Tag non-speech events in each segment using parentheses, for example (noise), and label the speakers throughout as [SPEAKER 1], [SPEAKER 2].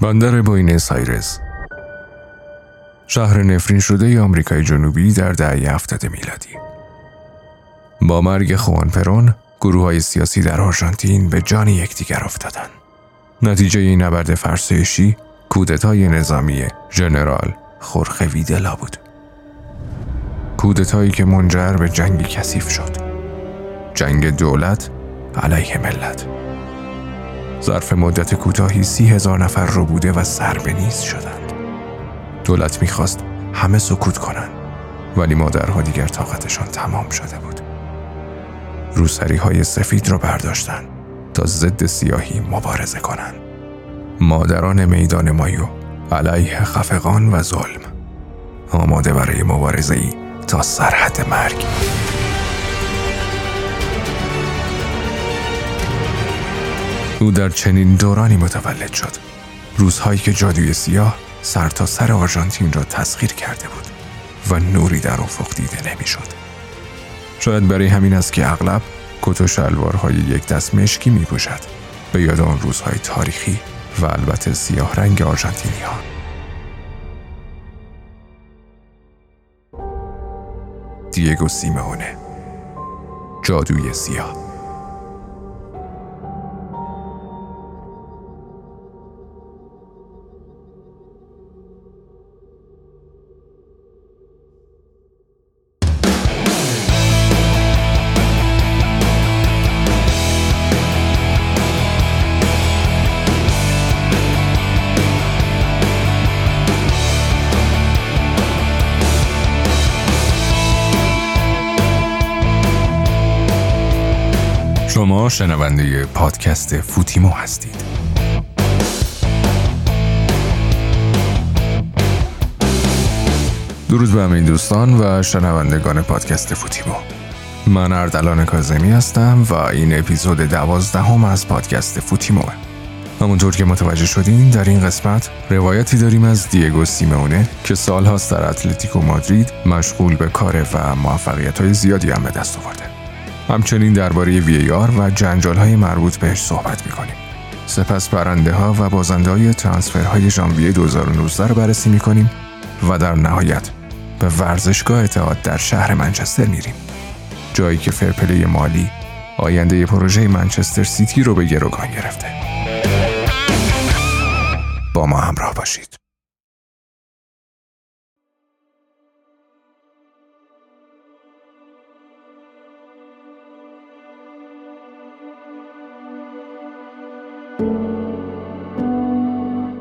[SPEAKER 1] بندر بوینس آیرس. شهر نفرین شده آمریکای جنوبی در دهه هفتاد میلادی. با مرگ خوان پرون گروه های سیاسی در آرژانتین به جان یکدیگر افتادند. نتیجه این نبرد فرسایشی کودتای نظامی ژنرال خورخه ویدلا بود. کودتایی که منجر به جنگ کثیف شد. جنگ دولت علیه ملت. ظرف مدت کوتاهی سی هزار نفر رو بوده و سر به نیز شدند. دولت می‌خواست همه سکوت کنند ولی مادرها دیگر طاقتشان تمام شده بود. روسری های سفید را برداشتند تا ضد سیاهی مبارزه کنند. مادران میدان مایو علیه خفقان و ظلم آماده برای مبارزه ای تا سرحد مرگ. او در چنین دورانی متولد شد روزهایی که جادوی سیاه سر تا سر آرژانتین را تسخیر کرده بود و نوری در افق دیده نمی‌شد. شاید برای همین است که اغلب کت و شلوارهای یک دست مشکی می پوشد به یاد آن روزهای تاریخی و البته سیاه رنگ آرژانتینی ها. دیگو سیمونه جادوی سیاه شما شنونده پادکست فوتیمو هستید. درود به همین دوستان و شنوندگان پادکست فوتیمو. من اردلان کازمی هستم و این اپیزود دوازدهم از پادکست فوتیموه همونطور که متوجه شدین در این قسمت روایتی داریم از دیگو سیمونه که سالهاست در اتلتیکو مادرید مشغول به کار و موفقیت های زیادی هم به دست آورده. همچنین درباره ویار و جنجال های مربوط بهش صحبت می‌کنیم. سپس برنده ها و بازنده های ترانسفر های ژانویه 2019 رو بررسی می‌کنیم و در نهایت به ورزشگاه اتحاد در شهر منچستر میریم. جایی که فرپلی مالی آینده پروژه منچستر سیتی رو به گروگان گرفته. با ما همراه باشید.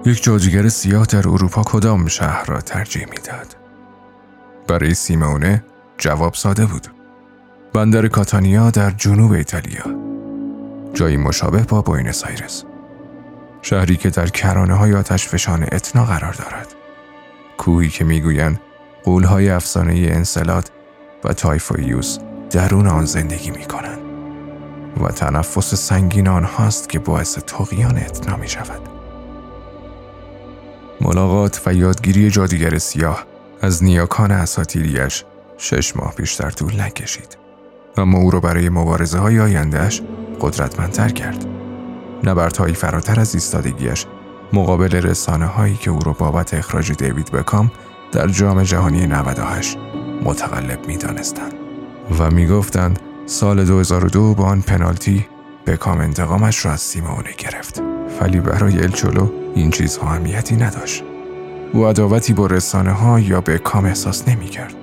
[SPEAKER 1] یک جادوگر سیاه در اروپا کدام شهر را ترجیح می‌داد؟ برای سیمونه جواب ساده بود. بندر کاتانیا در جنوب ایتالیا. جایی مشابه با بوینس آیرس. شهری که در کرانه های آتش فشان اتنا قرار دارد. کوهی که می‌گویند غول‌های افسانه‌ای انسلاد و تایفویوس درون آن زندگی می کنند و تنفس سنگین آنهاست که باعث طغیان اتنا می شود. ملاقات و یادگیری جادوگر سیاه از نیاکان اساتیریش شش ماه بیشتر طول نکشید اما او را برای مبارزه های آیندهش قدرتمندتر کرد. نبردهایی فراتر از ایستادگیش مقابل رسانه هایی که او را بابت اخراج دیوید بکام در جام جهانی 98 متقلب می دانستند و می گفتند سال 2002 با آن پنالتی بکام انتقامش را از سیمونه گرفت. ولی برای الچولو این چیزها اهمیتی نداشت. او عداوتی با رسانه ها یا به کام احساس نمی کرد.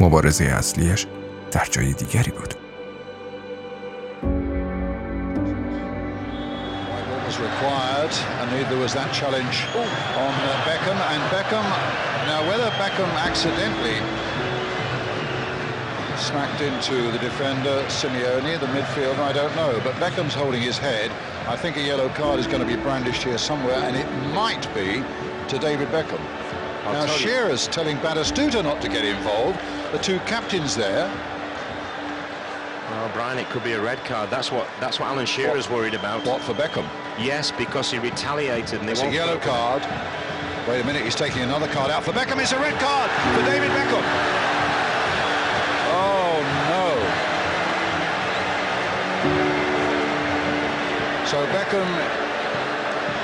[SPEAKER 1] مبارزه اصلیش در جای دیگری بود.
[SPEAKER 2] Smacked into the defender, Simeone, the midfielder, I don't know. But Beckham's holding his head. I think a yellow card is going to be brandished here somewhere, and it might be to David Beckham. I'll now, Shearer's telling Batistuta not to get involved. The two captains there.
[SPEAKER 3] Well, Brian, it could be a red card. That's what that's what Alan Shearer's what, worried about.
[SPEAKER 2] What for Beckham?
[SPEAKER 3] Yes, because he retaliated. And
[SPEAKER 2] it's a yellow card. Wait a minute, he's taking another card out for Beckham. It's a red card for David Beckham. So Beckham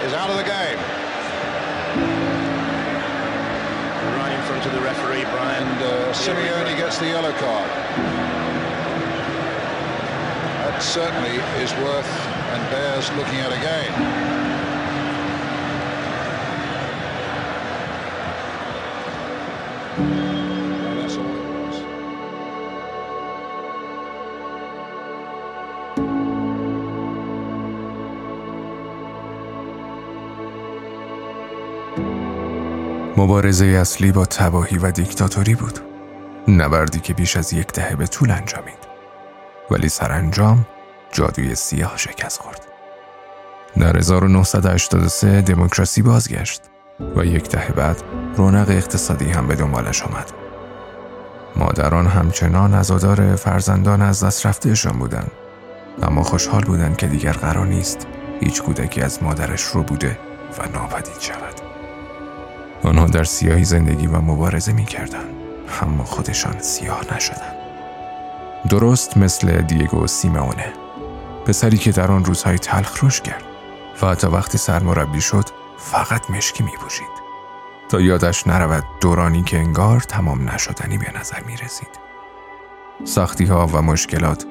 [SPEAKER 2] is out of the game.
[SPEAKER 3] Right in front of the referee, Brian.
[SPEAKER 2] And uh, Simeone gets the yellow card. That certainly is worth and bears looking at again.
[SPEAKER 1] مبارزه اصلی با تباهی و دیکتاتوری بود. نبردی که بیش از یک دهه به طول انجامید. ولی سرانجام جادوی سیاه شکست خورد. در 1983 دموکراسی بازگشت و یک دهه بعد رونق اقتصادی هم به دنبالش آمد. مادران همچنان عزادار فرزندان از دست رفتهشان بودند اما خوشحال بودند که دیگر قرار نیست هیچ کودکی از مادرش رو بوده و ناپدید شود. آنها در سیاهی زندگی و مبارزه می کردن. اما خودشان سیاه نشدند. درست مثل دیگو سیمونه پسری که در آن روزهای تلخ رشد کرد و حتی وقتی سرمربی شد فقط مشکی می پوشید. تا یادش نرود دورانی که انگار تمام نشدنی به نظر می رسید. سختی ها و مشکلات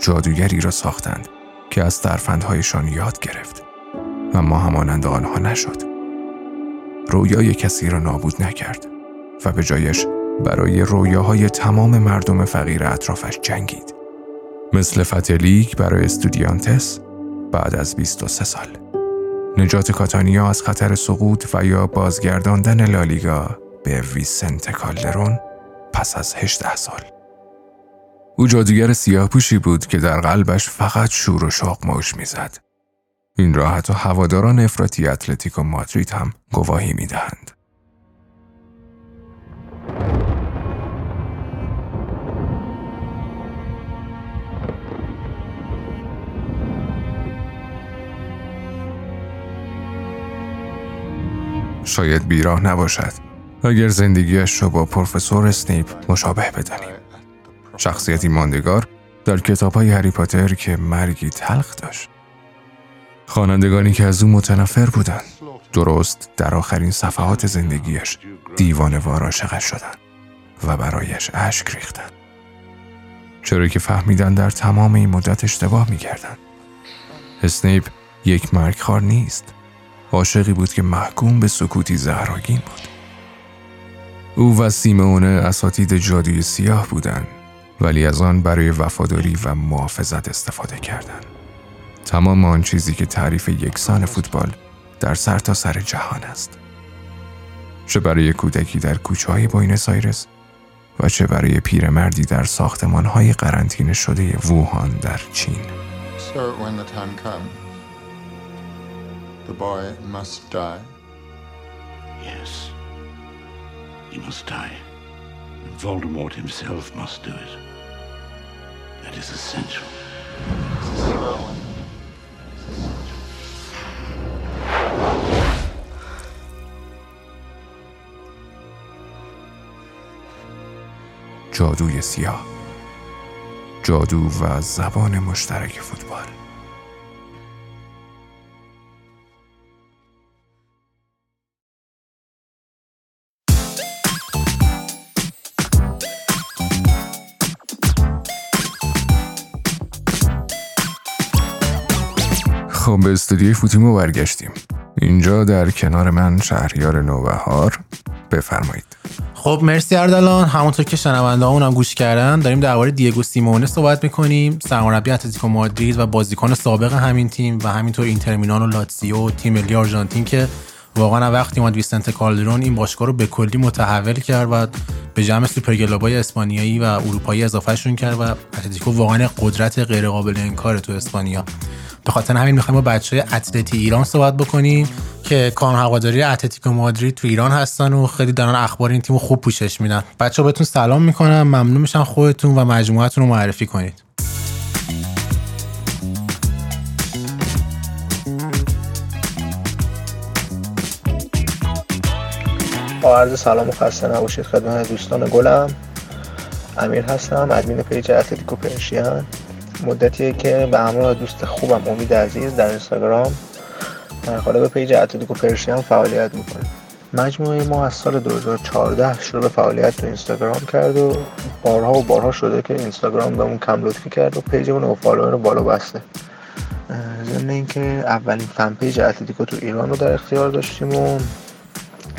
[SPEAKER 1] جادوگری را ساختند که از ترفندهایشان یاد گرفت اما همانند آنها نشد. رویای کسی را نابود نکرد و به جایش برای رویاهای تمام مردم فقیر اطرافش جنگید. مثل فتلیک برای استودیانتس بعد از 23 سال. نجات کاتانیا از خطر سقوط و یا بازگرداندن لالیگا به ویسنت کالدرون پس از 18 سال. او جادوگر سیاه پوشی بود که در قلبش فقط شور و شوق موج می‌زد. این را حتی هواداران افراطی اتلتیکو مادرید هم گواهی می‌دهند. شاید بیراه نباشد. اگر زندگیش را با پروفسور اسنیپ مشابه بدانیم. شخصیتی ماندگار در کتاب های هری پاتر که مرگی تلخ داشت. خوانندگانی که از او متنفر بودند درست در آخرین صفحات زندگیش دیوانوار عاشقش شدند و برایش اشک ریختند چرا که فهمیدن در تمام این مدت اشتباه می‌کردند اسنیپ یک مرگخوار نیست عاشقی بود که محکوم به سکوتی زهرآگین بود. او و سیمونه اساتید جادوی سیاه بودند ولی از آن برای وفاداری و محافظت استفاده کردند. تمام آن چیزی که تعریف یکسان فوتبال در سر تا سر جهان است. چه برای کودکی در کوچه های بوینس آیرس و چه برای پیرمردی در ساختمان های قرنطینه شده ووهان در چین.
[SPEAKER 4] So when the time comes, the boy must die.
[SPEAKER 5] Yes. He must die. And Voldemort himself must do it. That is essential.
[SPEAKER 1] جادوی سیاه جادو و زبان مشترک فوتبال. خب به استودیوی فوتیمو برگشتیم. اینجا در کنار من شهریار نوبهار. بفرمایید.
[SPEAKER 6] خب مرسی اردلان. همونطور که شنونده‌ها هم گوش کردن داریم درباره دیگو سیمونه صحبت می‌کنیم. سرمربی اتلتیکو مادرید و بازیکن سابق همین تیم و همینطور اینتر میلان و لاتزیو و تیم ملی آرژانتین که واقعا وقتی اومد ویسنت کالدرون این باشگاه رو به کلی متحول کرد و به جمع super club ای اسپانیایی و اروپایی اضافهشون کرد و اتلتیکو واقعا قدرت غیر قابل انکار تو اسپانیا. به خاطر همین می‌خوایم با بچه‌های اتلتی ایران صحبت بکنیم که کانون هواداری اتلتیکو مادرید تو ایران هستن و خیلی دارن اخبار این تیم خوب پوشش میدن. بچه‌ها بهتون سلام می‌کنم. ممنون میشم خودتون و مجموعتون رو معرفی کنید.
[SPEAKER 7] با عرض سلام و خسته نباشید. خدمت دوستان گلم. امیر هستم ادمین page اتلتیکو پرشیان مدتیه که به همراه دوست خوبم امید عزیز در اینستاگرام در قالب page اتلتیکو پرشین فعالیت می‌کنه. مجموعه ما از سال 2014 شروع به فعالیت تو اینستاگرام کرد و بارها و بارها شده که اینستاگرام بهمون کم لطفی کرد و page مون و رو بالا بسته. ضمن اینکه اولین fan page اتلتیکو تو ایران رو در اختیار داشتیم و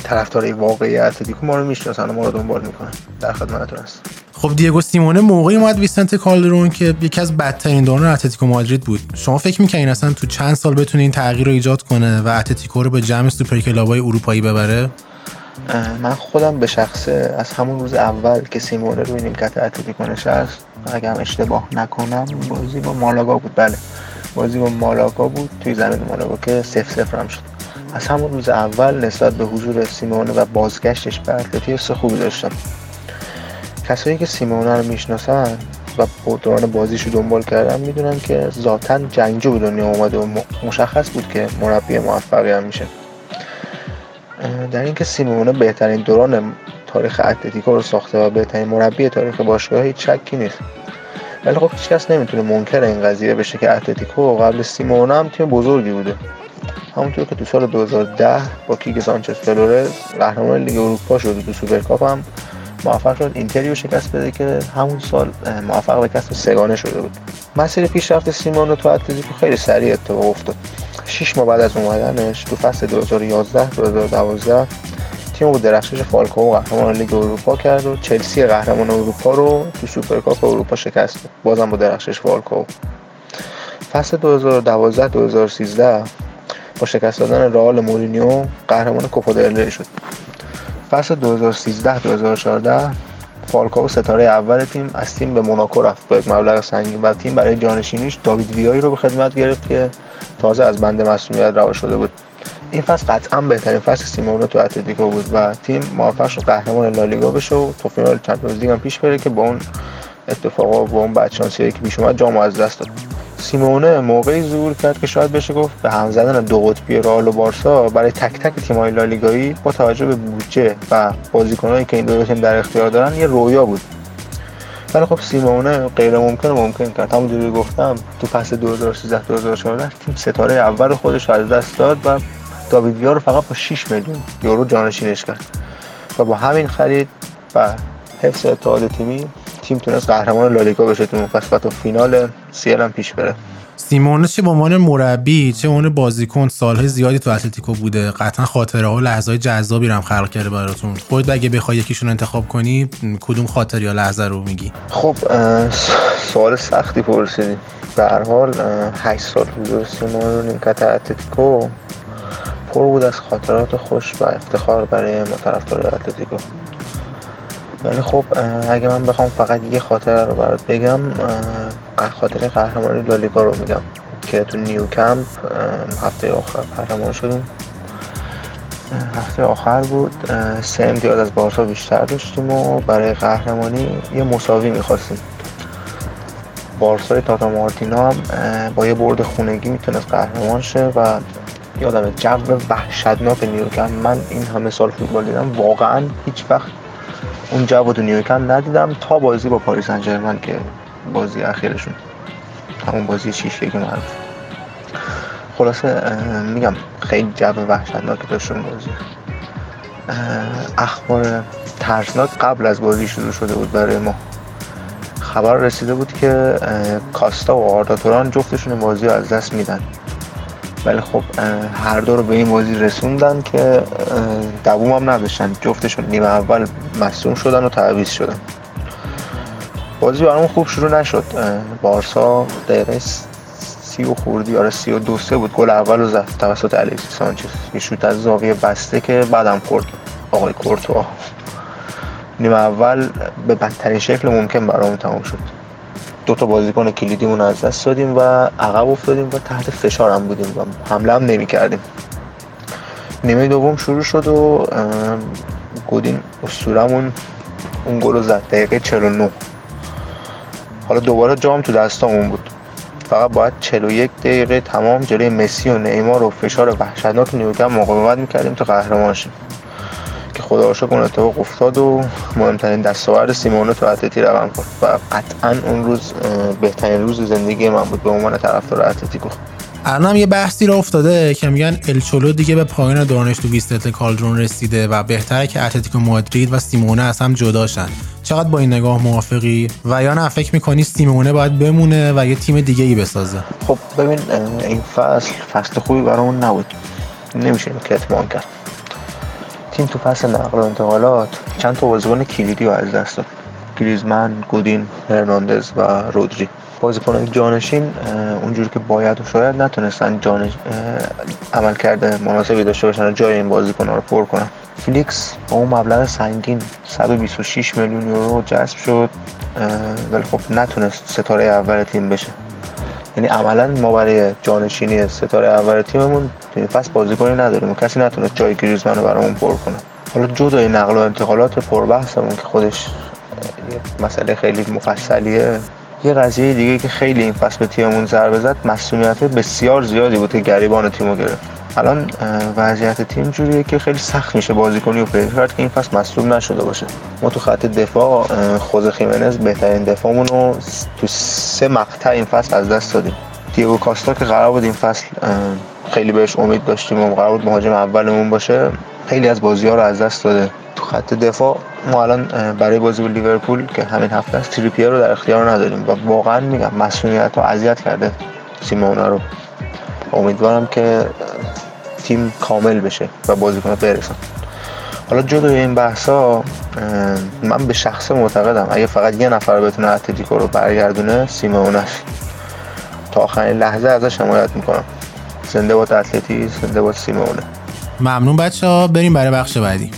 [SPEAKER 7] طرفدارای واقعی اتلتیکو ما رو می‌شناسن و ما رو دنبال می‌کنن. در خدمتتون هست
[SPEAKER 6] خب دیگو سیمونه موقعی اومد ویسنت کالدرون که یکی از بدترین دوران اتلتیکو مادرید بود. شما فکر می‌کنین اصلا تو چند سال بتونه این تغییر رو ایجاد کنه و اتلتیکو رو به جمع super club ای اروپایی ببره؟
[SPEAKER 7] من خودم به شخصه از همون روز اول که سیمونه روی نیمکت اتلتیکو نشست اگر اشتباه نکنم بازی با مالاگا بود. بله بازی با مالاگا بود توی زمین مالاگا که سف سفر هم شد. از همون روز اول نسبت به حضور سیمونه و بازگشتش به اتلتی حس خوبی داشتم. کسایی که سیمونه رو می‌شناسن و دوران بازیش رو دنبال کردن می‌دونن که ذاتا جنگجو به دنیا اومده و مشخص بود که مربی موفقی هم میشه. در اینکه سیمونه بهترین دوران تاریخ اتلتیکو رو ساخته و بهترین مربی تاریخ باشگاه هیچ شکی نیست. ولی خب هیچکس نمی‌تونه منکر این قضیه بشه که اتلتیکو قبل سیمونه هم تیم بزرگی بوده. همونطور که تو سال 2010 با کیکه سانچز فلورز قهرمان لیگ اروپا شد تو سوپرکاپ هم موفق شد اینتری رو شکست بده که همون سال موفق به کسب سه‌گانه شده بود. مسیر پیشرفت سیمونه تو اتلتیکو خیلی سریع اتفاق افتاد. 6 ماه بعد از اومدنش تو فصل 2011 2012 تیم با درخشش فالکائو قهرمان لیگ اروپا کرد و چلسی قهرمان اروپا رو تو سوپرکاپ اروپا شکست بازم با درخشش فالکائو فصل 2012 2013 با شکست دادن رئال مورینیو قهرمان کوپا دل ری شد. فصل 2013 2014 فالکائو ستاره اول تیم از تیم به موناکو رفت با یک مبلغ سنگین و تیم برای جانشینیش داوید ویایی رو به خدمت گرفت که تازه از بند مسئولیت رها شده بود. این فصل قطعا بهترین فصل سیمونه تو اتلتیکو بود و تیم موفق شد قهرمان لالیگا بشه و تو فینال چمپیونز لیگ هم پیش بره که با اون اتفاقا و اون بدشانسی که پیش اومد جام از دست داد. سیمونه موقعی ظهور کرد که شاید بشه گفت به هم زدن دو قطبی رئال و بارسا برای تک تک تیم‌های لالیگایی با توجه به بودجه و بازیکنایی که این دو تیم در اختیار دارن یه رویا بود. ولی خب سیمونه غیر ممکن ممکن کرد. همونجوری گفتم تو فصل 2013 2014 تیم ستاره اول خودش از دست داد و داوید رو فقط با 6 میلیون یورو جانشینش کرد. و با همین خرید و حفظ اتحاد تیمی تیم تونست قهرمان لالیگا بشه تو فصل و فینال سیل هم پیش بره.
[SPEAKER 6] سیمونه چه به عنوان مربی چه عنوان بازیکن سالهای زیادی تو اتلتیکو بوده. قطعا خاطره ها و لحظه های جذابی رو هم خلق کرده براتون. خود اگه بخوای یکیشون انتخاب کنی کدوم خاطر یا لحظه رو میگی؟
[SPEAKER 7] خب سوال سختی پرسیدی. به هر حال 8 سال حضور سیمونه رو نیمکت اتلتیکو پر بود از خاطرات خوش و افتخار برای ما طرفدار اتلتیکو. ولی خب اگه من بخوام فقط یه خاطره رو برات بگم خاطر قهرمانی لالیگا رو میگم که تو نیو کمپ هفته آخر قهرمان شدیم. هفته آخر بود. سه امتیاز از بارسا بیشتر داشتیم و برای قهرمانی یه مساوی می‌خواستیم. بارسای تاتا مارتینا هم با یه برد خونگی می‌تونست قهرمان شه و یادم جو وحشتناک نیوکم من این همه سال فوتبال دیدم واقعا هیچ وقت اون جو تو نیوکم ندیدم تا بازی با پاریس سن که بازی اخیرشون همون بازی شیش یک معروف خلاصه میگم خیلی جو وحشتناک داشتون بازی. اخبار ترسناک قبل از بازی شروع شده بود برای ما. خبر رسیده بود که کاستا و آرداتوران جفتشون بازی رو از دست میدن. ولی خب هر دو رو به این بازی رسوندن که دووم هم نداشتن. جفتشون نیمه اول مصوم شدن و تعویض شدن. بازی برامون خوب شروع نشد. بارسا دقیقه سی و خوردی آره سی و دو سه بود. گل اول رو زد توسط الیکسی سانچز. یه شوت از زاویه بسته که بعدم خورد آقای کورتوا. نیمه اول به بدترین شکل ممکن برامون تمام شد. دو تا بازیکن کلیدیمون از دست دادیم و عقب افتادیم و تحت فشار هم بودیم و حمله هم نمی کردیم نیمه دوم شروع شد و گودین اسطورمون اون گل رو زد. دقیقه 49 حالا دوباره جام تو دستامون بود. فقط باید 41 دقیقه تمام جلوی مسی و نیمار و فشار وحشتناک نیوکم مقاومت می‌کردیم تا قهرمان شیم خدا رو اون اتفاق افتاد و مهمترین دستاورد سیمونه تو اتلتی رقم خورد. و قطعا اون روز بهترین روز زندگی من بود به عنوان طرفدار اتلتیکو.
[SPEAKER 6] الان یه بحثی را افتاده که میگن الچولو دیگه به پایان دورانش تو ویستت کالدرون رسیده و بهتره که اتلتیکو مادرید و سیمونه از هم جداشن چقدر با این نگاه موافقی؟ و یا نه فکر می‌کنی سیمونه باید بمونه و یه تیم دیگه ای بسازه؟
[SPEAKER 7] خب ببین این فصل فصل خوبی برامون نبود. نمیشه این کتمان کرد. تیم تو فصل نقل و انتقالات چند تا بازیکن کلیدی رو از دست داد. گریزمن، گودین، هرناندز و رودری. بازیکنان جانشین اونجوری که باید و شاید نتونستن جانش عمل کرده مناسبی داشته باشن جای این بازیکن رو پر کنن. فلیکس با اون مبلغ سنگین 126 میلیون یورو جذب شد ولی خب نتونست ستاره اول تیم بشه. یعنی عملا ما برای جانشینی ستاره اول تیممون فصل بازیکنی نداریم. کسی نتونست جای گریزمن برامون پر کنه. حالا جدای نقل و انتقالات پربحثمون که خودش مسئله خیلی مفصلیه. یه قضیه دیگه که خیلی این فصل به تیممون ضربه زد مسئولیت بسیار زیادی بود که گریبان تیمو گرفت. الان وضعیت تیم جوریه که خیلی سخت میشه بازیکنی و پیدا کرد که این فصل مصدوم نشده باشه. ما تو خط دفاع خوزه خیمنز بهترین دفاعمون رو تو سه مقطع این فصل از دست دادیم. دیگو کاستا که قرار بود این فصل خیلی بهش امید داشتیم و قرار بود مهاجم اولمون باشه خیلی از بازی ها رو از دست داده. تو خط دفاع ما الان برای بازی با لیورپول که همین هفته است تریپیر رو در اختیار نداریم و واقعا میگم مسئولیت رو اذیت کرده سیمونا رو. امیدوارم که تیم کامل بشه و بازیکن برسن حالا جدای این بحثا من به شخص معتقدم اگه فقط یه نفر بتونه اتلتیکو رو برگردونه سیمونه تا آخرین لحظه ازش حمایت می‌کنم. زنده باد اتلتی زنده باد سیمونه.
[SPEAKER 6] ممنون بچه ها بریم برای بخش بعدی.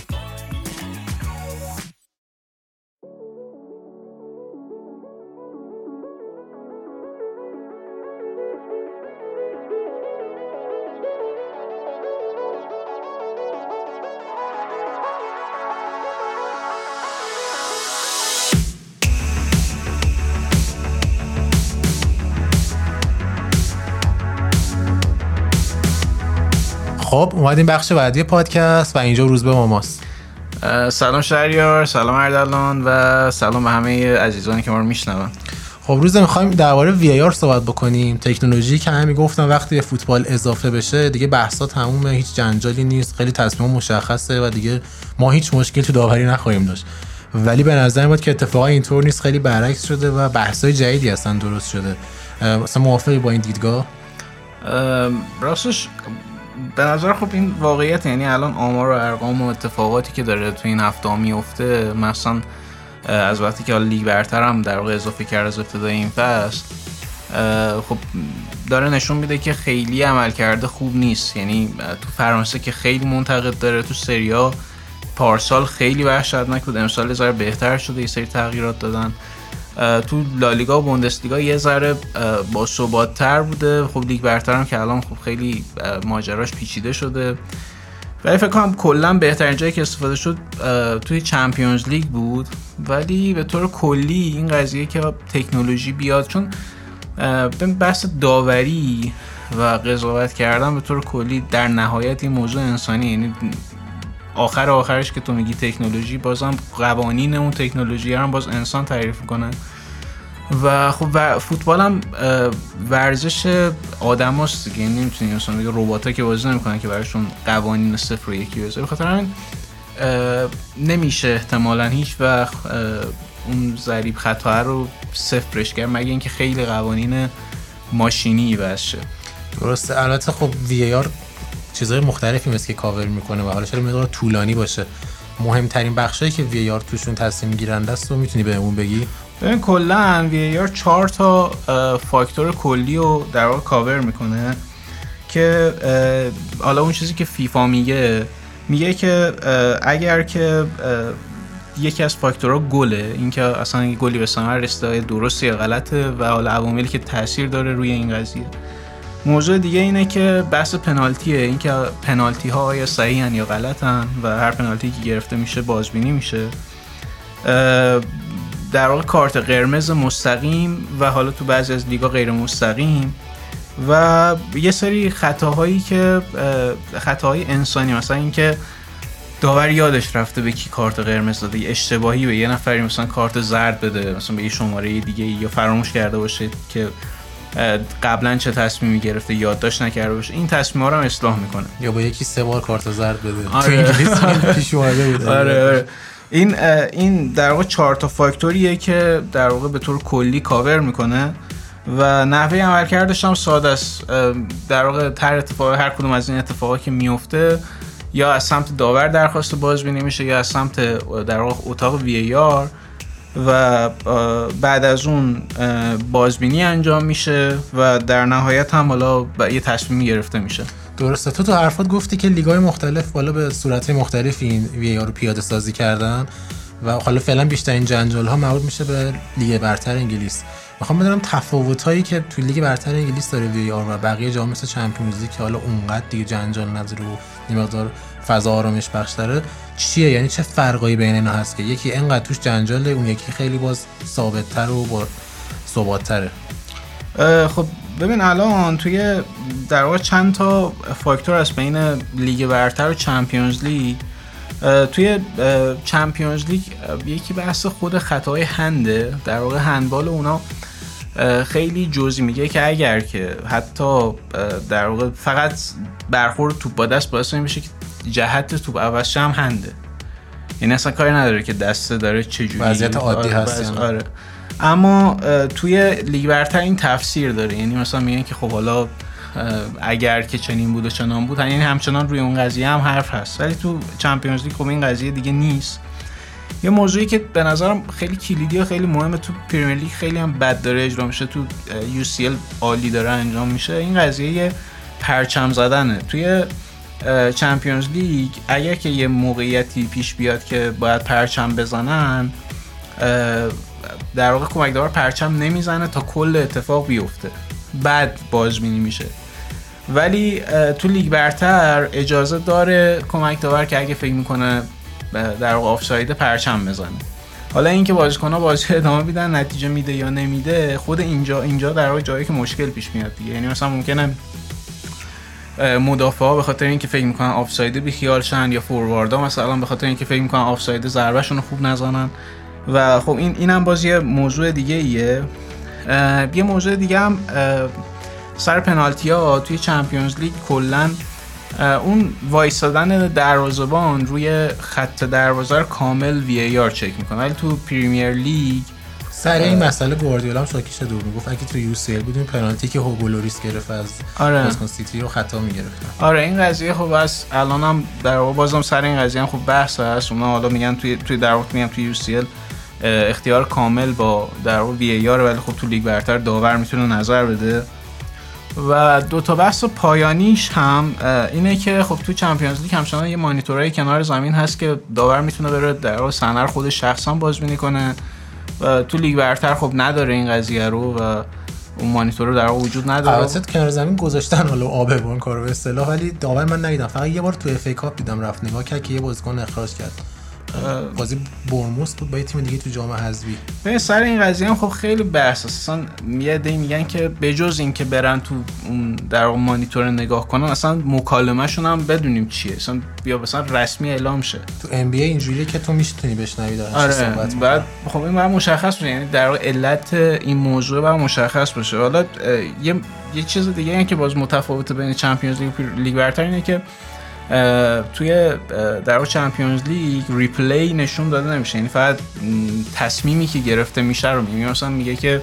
[SPEAKER 6] خب اومدیم بخش بعدی پادکست و اینجا روز به ماماست
[SPEAKER 8] سلام شهریار سلام اردلان و سلام به همه عزیزانی که ما رو میشنون.
[SPEAKER 6] خب روز می‌خوایم درباره وی آر صحبت بکنیم. تکنولوژی که همین گفتم وقتی به فوتبال اضافه بشه دیگه بحثا تمومه هیچ جنجالی نیست خیلی تصمیم مشخصه و دیگه ما هیچ مشکل تو داوری نخواهیم داشت. ولی به نظر میاد که اتفاقا اینطور نیست خیلی برعکس شده و بحثای جدیدی اصلا درست شده. مثلا موافقی با این دیدگاه؟
[SPEAKER 8] راستش به نظر خب این واقعیت یعنی الان آمار و ارقام و اتفاقاتی که داره تو این هفته میفته مثلا از وقتی که لیگ برتر هم در واقع اضافه کرد از ابتدای این فصل خب داره نشون میده که خیلی عمل کرده خوب نیست. یعنی تو فرانسه که خیلی منتقد داره تو سریا پارسال خیلی وحشتناک بود. امسال ذره بهتر شده یه سری تغییرات دادن. تو لالیگا و بوندسلیگا یه ذره با ثبات تر بوده. خب لیگ برتر هم که الان خب خیلی ماجراش پیچیده شده. ولی فکر کنم کلا بهترین جایی که استفاده شد توی چمپیونز لیگ بود. ولی به طور کلی این قضیه که تکنولوژی بیاد چون بحث داوری و قضاوت کردن به طور کلی در نهایت این موضوع انسانی یعنی آخر آخرش که تو میگی تکنولوژی بازم قوانین اون تکنولوژی هم باز انسان تعریف کنه و خب و فوتبال هم ورزش آدم هست دیگه. یعنی نمی‌تونی مثلا دیگه ربات که بازی نمی‌کنن که براشون قوانین صفر و یکی بذاره بخاطر همین نمیشه احتمالا هیچ وقت اون ضریب خطا رو صفرش کرد مگه اینکه خیلی قوانین ماشینی بشه
[SPEAKER 6] درسته. البته خب وی آر چیزهای مختلفی مثل که کاور می‌کنه و حالا چرا مقدار طولانی باشه. مهمترین بخشایی که وی آر توشون تصمیم گیرنده است رو می‌تونی بهمون بگی؟
[SPEAKER 8] ببین کلا وی آر چهار تا فاکتور کلی رو در واقع کاور می‌کنه که حالا اون چیزی که فیفا میگه میگه که اگر که یکی از فاکتورها گله اینکه اصلا گلی به ثمر رسیده درستی یا غلطه و حالا عواملی که تاثیر داره روی این قضیه. موضوع دیگه اینه که بحث پنالتیه. اینکه پنالتی ها یا صحیحن یا غلطن و هر پنالتی که گرفته میشه بازبینی میشه. در واقع کارت قرمز مستقیم و حالا تو بعضی از لیگا غیر مستقیم و یه سری خطاهایی که خطاهای انسانی. مثلا اینکه داور یادش رفته به کی کارت قرمز داده. اشتباهی به یه نفری مثلا کارت زرد بده مثلا به یه شماره دیگه یا فراموش کرده باشه که قبلا چه تصمیمی گرفته یادداشت نکرده باشه. این تصمیم ها رو هم اصلاح می‌کنه.
[SPEAKER 6] یا با یکی سه بار کارت زرد بده.
[SPEAKER 8] آره.
[SPEAKER 6] تو انگلیس (laughs) پیش اومده بود.
[SPEAKER 8] آره آره. این این در واقع چهار تا فاکتوریه که در واقع به طور کلی کاور می‌کنه و نحوه عملکردش هم ساده است. در واقع هر اتفاق هر کدوم از این اتفاقا که میفته یا از سمت داور درخواست بازبینی میشه یا از سمت در واقع اتاق وی آر و بعد از اون بازبینی انجام میشه و در نهایت هم حالا یه تصمیمی گرفته میشه.
[SPEAKER 6] درسته. تو تو حرفات گفتی که لیگای مختلف بالا به صورت مختلفی این وی رو پیاده سازی کردن و حالا فعلا بیشترین جنجال ها مربوط میشه به لیگ برتر انگلیس. می‌خوام بدونم تفاوت هایی که تو لیگ برتر انگلیس داره VAR و بقیه جام مثل Champions League که حالا اونقدر دیگه جنجال نداره و این مقدار فضا آرامش بخش داره چیه؟ یعنی چه فرقایی بین اینا هست که یکی انقدر توش جنجاله اون یکی خیلی باز ثابت تر و با ثبات تره
[SPEAKER 8] خب ببین الان توی در واقع چند تا فاکتور از بین لیگ برتر و Champions League. توی Champions League یکی بحث خود خطای hand ه. در واقع هندبال اونا خیلی جزئی میگه که اگر که حتی در واقع فقط برخورد توپ با دست باعث میشه که جهت توپ عوض هم hand ه. یعنی اصلا کاری نداره که دسته داره چجوری
[SPEAKER 6] وضعیت عادی هست
[SPEAKER 8] آره. اما توی لیگ برتر این تفسیر داره. یعنی مثلا میگن که خب حالا اگر که چنین بود و چنان بود یعنی همچنان روی اون قضیه هم حرف هست. ولی تو Champions League خب این قضیه دیگه نیست. یه موضوعی که به نظرم خیلی کلیدی و خیلی مهمه تو Premier League خیلی هم بد داره اجرا میشه تو UCL عالی داره انجام میشه. این قضیه پرچم زدنه. توی Champions League اگر که یه موقعیتی پیش بیاد که باید پرچم بزنن در واقع کمک‌داور پرچم نمی‌زنه تا کل اتفاق بیفته. بعد بازبینی میشه. ولی تو لیگ برتر اجازه داره کمک داور که اگه فکر می‌کنه در واقع آفساید پرچم بزنه. حالا اینکه بازیکن‌ها بازی ادامه میدن نتیجه میده یا نمیده خود اینجا اینجا در واقع جایی که مشکل پیش میاد دیگه. یعنی مثلا ممکنه مدافعا به خاطر اینکه فکر می‌کنن بی خیال شن یا فورواردا مثلا به خاطر اینکه فکر می‌کنن آفساید ضربهشون رو خوب نزنن. و خب این اینم باز یه موضوع دیگه ایه یه موضوع دیگه هم سر پنالتی ها توی Champions League کلا اون وایسادن دروازه‌بان روی خط دروازه رو کامل VAR چک می‌کنه. ولی تو Premier League
[SPEAKER 6] سر این مسئله گواردیولا هم شاکیش دور می‌گفت اگه تو UCL بودیم پنالتی که هوگو لوریس گرفت از
[SPEAKER 8] آره.
[SPEAKER 6] سیتی رو خطا می‌گرفتن.
[SPEAKER 8] آره این قضیه خب بس الان هم در واقع بازم سر این قضیه هم خب بحث هست. اونا حالا میگن توی توی در واقع میگن توی UCL اختیار کامل با در واقع VAR ولی خب تو لیگ برتر داور می‌تونه نظر بده. و دو تا بحث پایانیش هم اینه که خب تو Champions League همچنان یه مانیتورای کنار زمین هست که داور می‌تونه بره در واقع صحنه خود شخصا بازبینی کنه. و تو لیگ برتر خب نداره این قضیه رو و اون مانیتور در وجود نداره.
[SPEAKER 6] البته کنار زمین گذاشتن حالا آب بون کارو به اصطلاح ولی داور من ندیدم. فقط یه بار تو FA Cup دیدم رفت نگاه کرد که یه بازیکن اخراج کرد. بازی برموس بود با یه تیم دیگه تو جام حذفی.
[SPEAKER 8] به سر این قضیه هم خب خیلی بحث اصلا یه دی میگن که بجز این که برن تو اون در مانیتور نگاه کنن اصلا مکالمهشون هم بدونیم چیه. اصلا بیا مثلا رسمی اعلام شه.
[SPEAKER 6] تو ام بی ای اینجوریه که تو میشتونی بشنوی دارن
[SPEAKER 8] آره بعد خب این مشخص باشه یعنی در علت این موضوع باید مشخص باشه حالا یه یه چیز دیگه این که باز متفاوت بین چمپیونز لیگ و لیگ برتر اینه که توی در Champions League replay نشون داده نمیشه. یعنی فقط تصمیمی که گرفته میشه رو میگه مثلا میگه که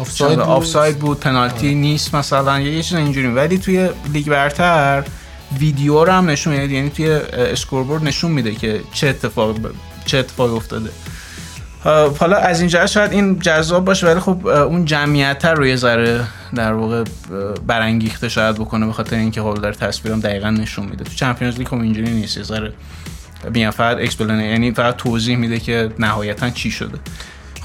[SPEAKER 6] آفساید بود,
[SPEAKER 8] آفساید بود پنالتی نیست مثلا یه چیز اینجوری. ولی توی لیگ برتر ویدیو رو هم نشون میده. یعنی توی scoreboard نشون میده که چه اتفاق چه اتفاقی افتاده. حالا از اینجا شاید این جذاب باشه ولی خب اون جمعیت رو یه ذره در واقع برانگیخته شاید بکنه به خاطر اینکه خب در تصویرم دقیقا نشون میده. تو Champions League اینجوری نیست ذره میگم فقط explain یعنی فقط توضیح میده که نهایتا چی شده.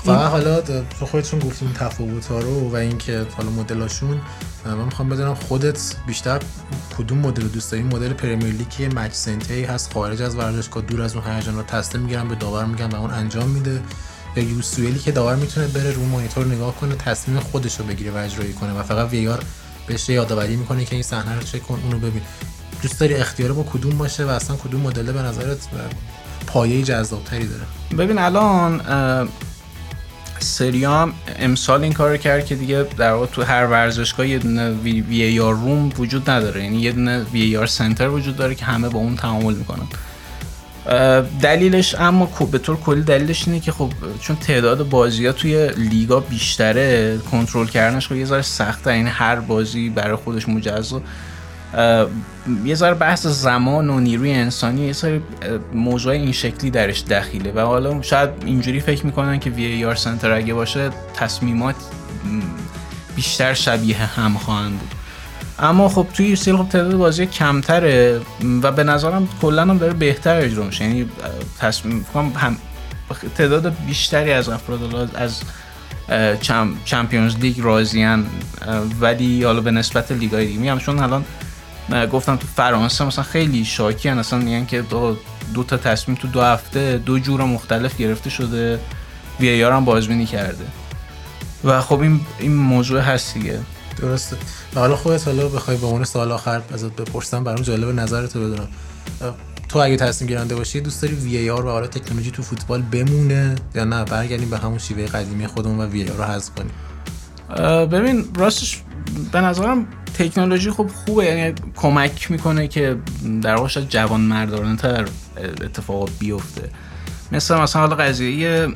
[SPEAKER 6] و حالا تو خودتون گفتیم تفاوت ها رو و اینکه حالا مدلاشون. من می‌خوام بدونم خودت بیشتر کدوم مدل دوست داری؟ مدل Premier League match centre ی هست خارج از ورزشگاه دور از اون هیجان رو تصمیم می‌گیرن به داور میگن و اون انجام میده. یا یوسویلی که داور می‌تونه بره رو مانیتور نگاه کنه تصمیم خودش رو بگیره و اجرایی کنه و فقط وی آر بهش یادآوری می‌کنه که این صحنه رو چک کن اونو ببین. دوست داری اختیار با کدوم باشه و اصلا کدوم مدل به نظرت پایه جذابتری داره؟
[SPEAKER 8] ببین الان سری هم امسال این کار کرد که دیگه در واقع تو هر ورزشگاه یه دونه وی, وی آر روم وجود نداره. یعنی یه دونه وی آر سنتر وجود داره که همه با اون تعامل می‌کنن. دلیلش اما به طور کلی دلیلش اینه که خب چون تعداد بازی ها توی لیگا بیشتره کنترل کردنش خب یه ذره سخته. یعنی هر بازی برای خودش مجزا. یه ذره بحث زمان و نیروی انسانی یه سری موضوع این شکلی درش دخیله. و حالا شاید اینجوری فکر می‌کنن که وی آر سنتر اگه باشه تصمیمات بیشتر شبیه هم خواهند بود. اما خب توی سیل خب تعداد بازی کمتره و به نظرم کلا هم داره بهتر اجرا میشه. یعنی تصمیم هم تعداد بیشتری از افراد از چمپیونز لیگ راضیان ولی حالا به نسبت لیگای دیگه میگم چون الان گفتم تو فرانسه مثلا خیلی شاکی هن اصلا میگن که دو, دو تا تصمیم تو دو هفته دو جور مختلف گرفته شده. وی هم بازبینی کرده. و خب این این موضوع هست دیگه.
[SPEAKER 6] درسته. و حالا خودت حالا بخوای به اون سوال آخر ازت بپرسم برام جالب نظرتو بدونم. تو اگه تصمیم گیرنده باشی دوست داری وی آر و حالا تکنولوژی تو فوتبال بمونه یا نه؟ برگردیم به همون شیوه قدیمی خودمون و وی آر رو حذف کنیم.
[SPEAKER 8] ببین راستش به نظرم تکنولوژی خب خوبه یعنی کمک می‌کنه که در واقع جوان مردانه تر اتفاقات بیفته. مثل مثلا حالا قضیه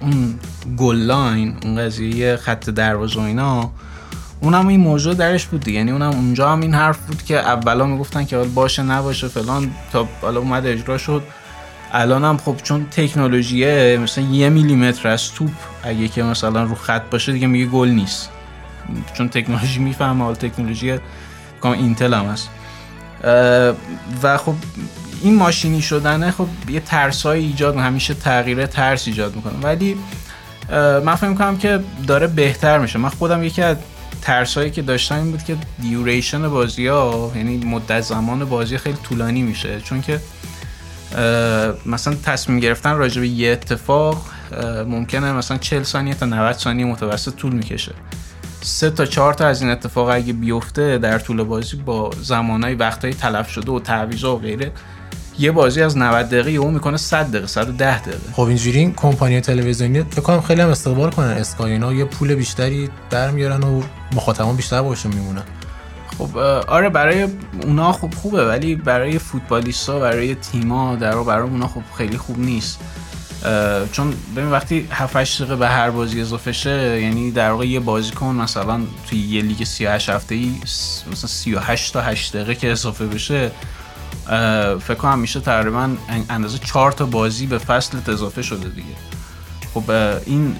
[SPEAKER 8] اون goal line اون قضیه خط دروازه و اینا اونم این موضوع درش بود یعنی اونم اونجا هم این حرف بود که اولا می‌گفتن که باشه نباشه فلان. تا حالا اومد اجرا شد. الان هم خب چون تکنولوژیه مثلا یه میلیمتر از توپ اگه که مثلا رو خط باشه دیگه میگه گل نیست. چون تکنولوژی می‌فهمه حال تکنولوژی اینتل هم هست. و خب این ماشینی شدنه خب یه ترسای ایجاد همیشه تغییر ترس ایجاد می‌کنه. ولی من فکر می‌کنم که داره بهتر میشه. من خودم یکی از ترسایی که داشتم این بود که دیوریشن بازی ها یعنی مدت زمان بازی خیلی طولانی میشه. چون که مثلا تصمیم گرفتن راجع به یه اتفاق ممکنه مثلا 40 ثانیه تا 90 ثانیه متوسط طول می‌کشه. سه تا چهار تا از این اتفاق اگه بیفته در طول بازی با زمانهای وقتهای تلف شده و تعویضا و غیره یه بازی از 90 دقیقه اون می‌کنه 100 دقیقه 110 دقیقه.
[SPEAKER 6] خب اینجوری این کمپانی تلویزیونی فکر کنم خیلی هم استقبال کنن. اسکای اینا یه پول بیشتری در میارن و مخاطبان بیشتر باشون میمونن.
[SPEAKER 8] خب آره برای اونا خوب خوبه ولی برای فوتبالیستا برای تیما در برای اونا خب خیلی خوب نیست. چون ببین وقتی 7 8 دقیقه به هر بازی اضافه شه یعنی در واقع یه بازیکن مثلا توی یه لیگ 38 هفته ای مثلا 38 تا 8 دقیقه که اضافه بشه فکر کنم میشه تقریبا اندازه 4 تا بازی به فصل اضافه شده دیگه. خب این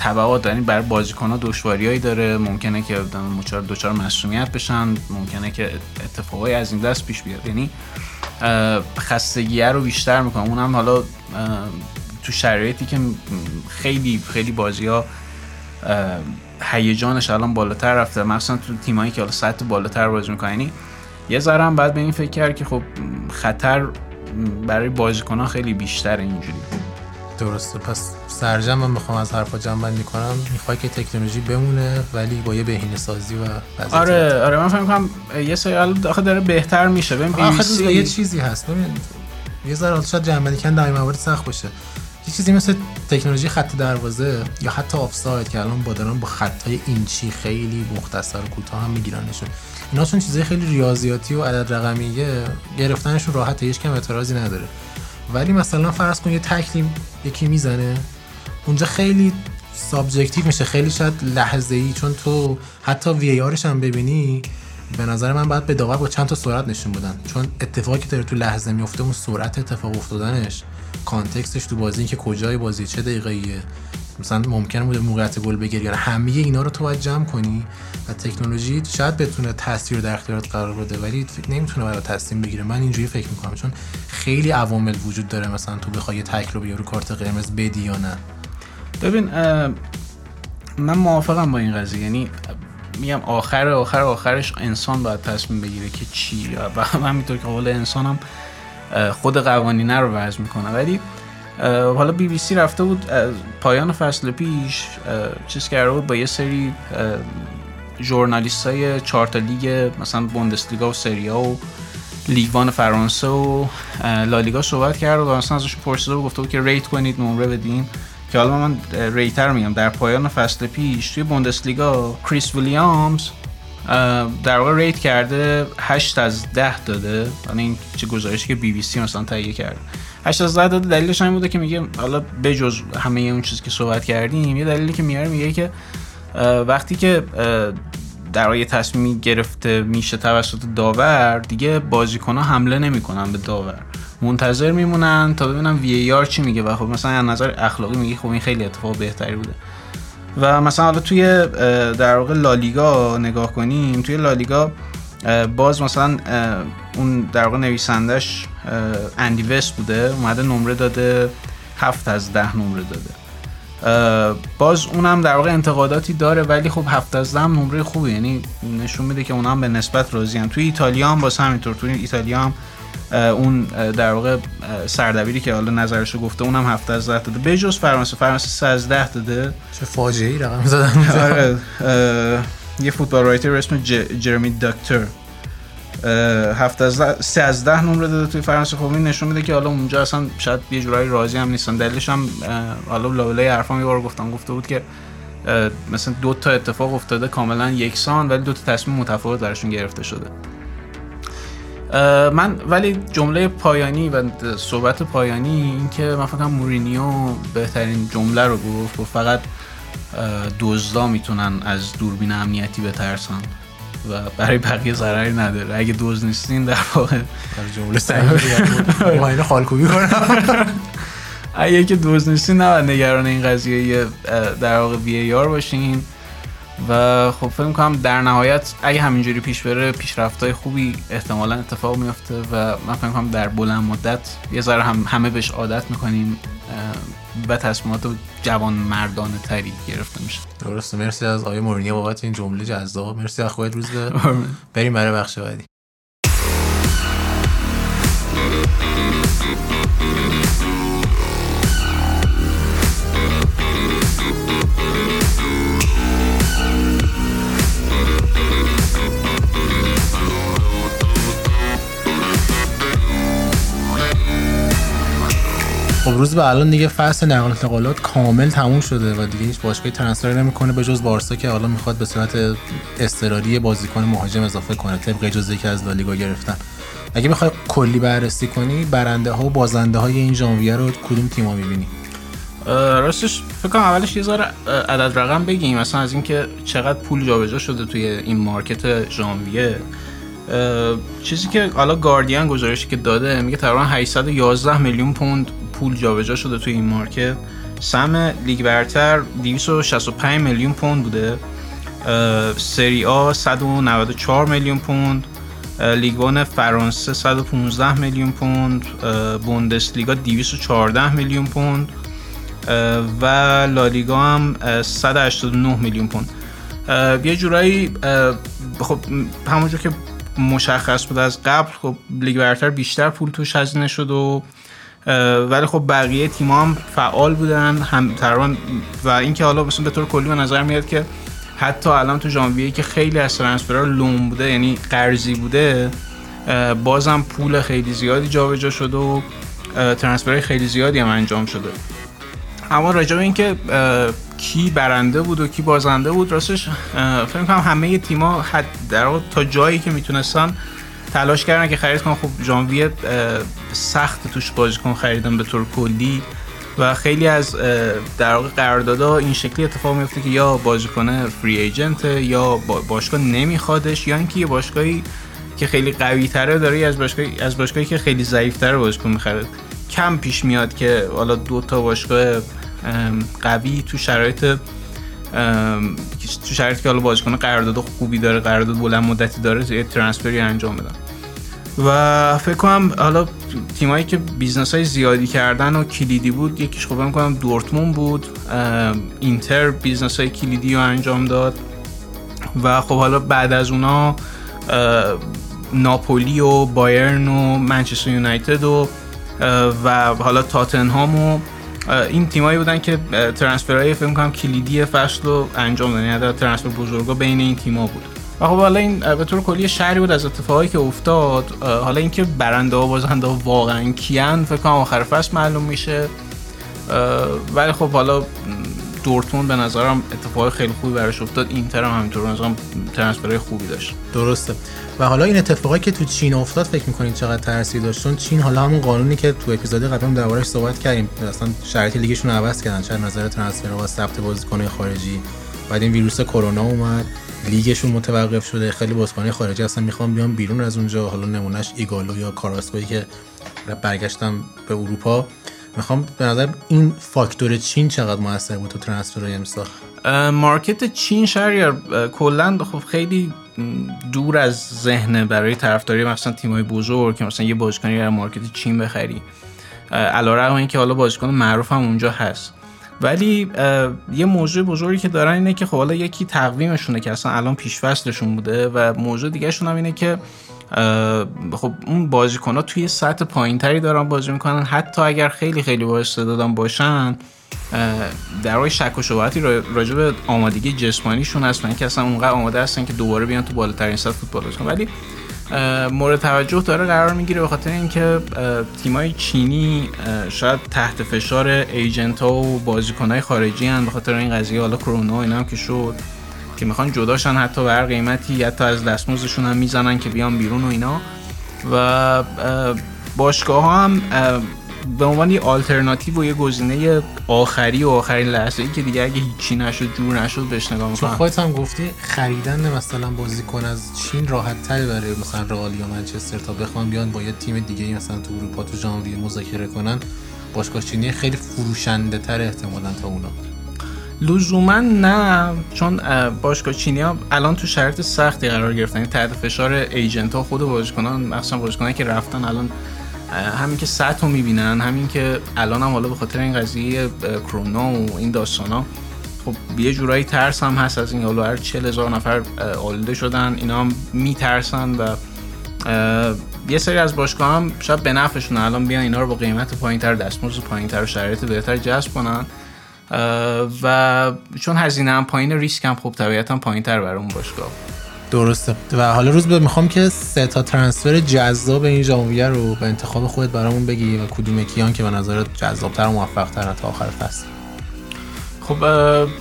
[SPEAKER 8] تبعات یعنی برای بازیکن‌ها دشواریایی داره. ممکنه که مچار دچار مسئولیت بشن. ممکنه که اتفاقای از این دست پیش بیاد. یعنی خستگیه رو بیشتر می‌کنه. اونم حالا تو شرایطی که خیلی خیلی بازی ها هیجانش الان بالاتر رفته. مثلا تو تیمایی که حالا سطح بالاتر بازی می‌کنن. یعنی یه ذره هم بعد به این فکر کرد که خب خطر برای بازیکنان خیلی بیشتر اینجوری
[SPEAKER 6] درسته. پس سرجم من می‌خوام از حرفا جمع بندی کنم. می‌خوای که تکنولوژی بمونه ولی با یه بهینه سازی و
[SPEAKER 8] آره آره من فکر کنم یه سری داخل داره بهتر میشه. ببین
[SPEAKER 6] بی یه چیزی هست. ببین یه ذره شاید جمع بندی کردن در موارد سخت باشه. یه چیزی مثل تکنولوژی خط دروازه یا حتی آفساید که الان با دارن با خطای اینچی خیلی مختصر و کوتاه هم میگیرنشون. اینا چون چیزای خیلی ریاضیاتی و عدد رقمیه گرفتنشون راحته هیچ کم اعتراضی نداره. ولی مثلا فرض کن یه تکلیم یکی می‌زنه اونجا خیلی subjective میشه خیلی شاید لحظه ای چون تو حتی VAR ش هم ببینی به نظر من باید به داور با چند تا سرعت نشون بدن. چون اتفاقی که داره تو لحظه میفته اون سرعت اتفاق افتادنش کانتکستش تو بازی که کجای بازی چه دقیقه‌ایه. مثلا ممکنه بود موقعیت گل بگیری یا همه اینا رو تو جمع کنی و تکنولوژی شاید بتونه تاثیر در اختیارت قرار بده ولی نمی‌تونه برای تصمیم بگیره. من اینجوری فکر می‌کنم چون خیلی عوامل وجود داره. مثلا تو بخوای یه تک رو رو کارت قرمز بدی یا نه.
[SPEAKER 8] ببین من موافقم با این قضیه. یعنی میگم آخر آخر آخرش انسان باید تصمیم بگیره که چی. و همینطور که قول انسانم خود قوانینه رو وضع می‌کنه. ولی حالا بی بی سی رفته بود پایان فصل پیش چیز کرده بود با یه سری ژورنالیست های چارتا لیگ مثلا بوندسلیگا و سریا و لیگوان فرانسه و لالیگا صحبت کرد و مثلا ازش پرسیده و گفته بود که rate کنید نمره بدین. که حالا من rate رو میگم در پایان فصل پیش توی بوندسلیگا کریس ویلیامز در واقع ریت کرده 8 از 10 داده. یعنی این چه گزارشی که بی بی سی مثلا تهیه کرده. 8 از 10 داده. دلیلش این بوده که میگه حالا بجز همه اون چیزی که صحبت کردیم یه دلیلی که میاره میگه که وقتی که در واقع تصمیمی گرفته میشه توسط داور دیگه بازیکن ها حمله نمی‌کنن به داور. منتظر میمونن تا ببینن وی آر چی میگه. و خب مثلا از نظر اخلاقی میگه خب این خیلی اتفاق بهتری بوده. و مثلا حالا توی در واقع لالیگا نگاه کنیم توی لالیگا باز مثلا اون در واقع نویسندش اندی وست بوده اومده نمره داده هفت از ده نمره داده. باز اونم در واقع انتقاداتی داره ولی خب هفت از ده نمره خوبه. یعنی نشون میده که اونم به نسبت راضی هم توی ایتالیا هم باز همینطور توی ایتالیا هم اون در واقع سردبیری که حالا نظرشو گفته اونم هفته از ده داده. به جز فرانسه فرانسه سه از ده داده.
[SPEAKER 6] چه فاجعه ای رقم زدن. (laughs)
[SPEAKER 8] آره. یه فوتبال رایتر اسم جرمی دکتر هفت از سه از ده نمره داده توی فرانسه. خب این نشون میده که حالا اونجا اصلا شاید یه جورایی راضی هم نیستن. دلیلش هم حالا لابلای حرفام یه بار گفتم. گفته بود که مثلا دو تا اتفاق افتاده کاملا یکسان ولی دو تا تصمیم متفاوت درشون گرفته شده. من ولی جمله پایانی و صحبت پایانی این که من فکر مورینیو بهترین جمله رو گفت. و فقط دزدا می‌تونن از دوربین امنیتی بترسن و برای بقیه ضرری نداره. اگه دوز نیستین در واقع
[SPEAKER 6] جمله سعی (laughs) اینو خالکوبی کنم. (laughs)
[SPEAKER 8] اگه که دوز نیستین نباید نگران این قضیه در واقع وی آر باشین. و خب فکر کنم در نهایت اگه همینجوری پیش بره پیشرفت‌های خوبی احتمالا اتفاق میفته و من فکر کنم در بلند مدت یه ذره هم همه بهش عادت می‌کنیم. و تصمیمات جوان مردانه تری گرفته میشه.
[SPEAKER 6] درسته. مرسی از آقای مورینیو بابت این جمله جذاب. مرسی از خودت روز بریم برای بخش بعدی. خب روز به الان دیگه فصل نقل انتقالات کامل تموم شده و دیگه هیچ باشگاهی ترنسفر نمی‌کنه به جز بارسا که حالا می‌خواد به صورت اضطراری بازیکن مهاجم اضافه کنه طبق اجازه که از لالیگا گرفتن. اگه بخوای کلی بررسی کنی برنده ها و بازنده های این ژانویه رو کدوم تیما می‌بینی؟
[SPEAKER 8] راستش فکر کنم اولش یه ذره عدد رقم بگیم مثلا از اینکه چقدر پول جابجا شده توی این مارکت ژانویه. چیزی که حالا گاردین گزارشی که داده میگه تقریبا 811 میلیون پوند پول جابجا شده توی این مارکت. سم لیگ برتر 265 میلیون پوند بوده. سری آ 194 میلیون پوند. لیگوان فرانسه 115 میلیون پوند. بوندسلیگا 214 میلیون پوند. و لالیگا هم 189 میلیون پوند. یه جورایی خب همونجور که مشخص بود از قبل. خب لیگ برتر بیشتر پول توش هزینه شد و ولی خب بقیه تیم هم فعال بودن. هم تقریبا و اینکه حالا مثلا به طور کلی به نظر میاد که حتی الان تو ژانویه که خیلی از ترنسفرها لوم بوده یعنی قرضی بوده بازم پول خیلی زیادی جابجا شده و ترنسفرهای خیلی زیادی هم انجام شده. اما راجع به اینکه کی برنده بود و کی بازنده بود راستش فکر کنم همه تیم‌ها در تا جایی که می‌تونستن تلاش کردن که خرید کنن. خب ژانویه سخت توش بازیکن خریدن به طور کلی. و خیلی از در واقع قراردادها این شکلی اتفاق میفته که یا بازیکن فری ایجنت یا باشگاه نمیخوادش یا اینکه یه باشگاهی که خیلی قوی تره داره از باشگاهی از باشگاهی که خیلی ضعیف تره بازیکن می‌خره. کم پیش میاد که حالا دو تا باشگاه قوی تو شرایط تو شرایطی که حالا بازیکن قرارداد خوبی داره قرارداد بلند مدتی داره یه transfer ی انجام بدن و فکر کنم حالا تیمایی که business های زیادی کردن و کلیدی بود یکیش خب کنم دورتموند بود. اینتر business های کلیدی رو انجام داد. و خب حالا بعد از اونا ناپولی و بایرن و منچستر یونایتد و و حالا تاتنهام و این تیمایی بودن که ترنسفرهای فکر کنم کلیدی فصل رو انجام دادن یعنی ترنسفر بزرگا بین این تیما بود. و خب حالا این به طور کلی شهری بود از اتفاقایی که افتاد. حالا اینکه برنده و بازنده واقعا کیان فکر کنم آخر فصل معلوم میشه. ولی خب حالا دورتموند به نظرم اتفاق خیلی خوبی براش افتاد. اینتر هم همینطور نظرم ترنسفرهای خوبی داشت.
[SPEAKER 6] درسته. و حالا این اتفاقی که تو چین افتاد فکر می‌کنین چقدر تاثیر داشت؟ چون چین حالا همون قانونی که تو اپیزود قبلم دربارش صحبت کردیم اصلا شرایط لیگشون عوض کردن. چه نظر ترنسفر و ثبت بازیکن خارجی. بعد این ویروس کرونا اومد. لیگشون متوقف شده. خیلی بازیکن خارجی اصلا می‌خوام بیان بیرون از اونجا. حالا نمونهش ایگالو یا کاراسکوی که برگشتم به اروپا. می‌خوام به نظر این فاکتور چین چقدر موثر بود تو ترنسفرهای امسال؟
[SPEAKER 8] مارکت چین شهر کلا خب خیلی دور از ذهن برای طرفداری مثلا تیمای بزرگ که مثلا یه بازیکنی در مارکت چین بخری. علیرغم اینکه حالا بازیکن معروف اونجا هست. ولی یه موضوع بزرگی که دارن اینه که خب حالا یکی تقویمشونه که اصلا الان پیش فصلشون بوده و موضوع دیگه هم اینه که خب اون بازیکن ها توی سطح پایین تری دارن بازی می‌کنن. حتی اگر خیلی خیلی با استعدادم باشن در واقع شک و شبهاتی راجع به آمادگی جسمانیشون هستن که اصلا اونقدر آماده هستن که دوباره بیان تو بالاترین سطح فوتبال بازی ولی مورد توجه داره قرار می‌گیره به خاطر اینکه تیمای چینی شاید تحت فشار ایجنت ها و بازیکن خارجی هن. به خاطر این قضیه حالا کرونا اینا هم که شد. که می‌خوان جداشن حتی به هر قیمتی حتی از دستمزدشون هم می‌زنن که بیان بیرون و اینا. و باشگاه ها هم به عنوان یه آلترناتیو و یه گزینه آخری و آخرین لحظه ای که دیگه اگه هیچی نشد جور نشد بهش نگاه می‌کنن
[SPEAKER 6] خودت هم گفتی خریدن مثلا بازیکن از چین راحت تری برای مثلا رئال یا منچستر تا بخوان بیان با یه تیم دیگه مثلا تو اروپا تو ژانویه مذاکره کنن. باشگاه چینی خیلی فروشنده تر احتمالا تا اونا.
[SPEAKER 8] لزوما نه چون باشگاه چینی ها الان تو شرط سختی قرار گرفتن. یعنی تحت فشار ایجنت ها خود بازیکنان مخصوصا بازیکنان که رفتن الان همین که سطح رو می‌بینن همین که الان هم حالا به خاطر این قضیه کرونا و این داستان ها خب یه جورایی ترس هم هست از این. حالا هر چل هزار نفر آلوده شدن اینا هم میترسن و یه سری از باشگاه هم شاید به نفعشون الان بیان اینا رو با قیمت پایین تر دستمزد پایین تر و شرایط بهتر جذب کنن. و چون هزینه هم پایین ریسک هم خب طبیعتا پایین تر برای اون باشگاه.
[SPEAKER 6] درسته. و حالا روز به می‌خوام که سه تا ترنسفر جذاب این ژانویه رو به انتخاب خودت برامون بگی و کدوم کیان که به نظرت جذابتر و موفقتر تا آخر فصل.
[SPEAKER 8] خب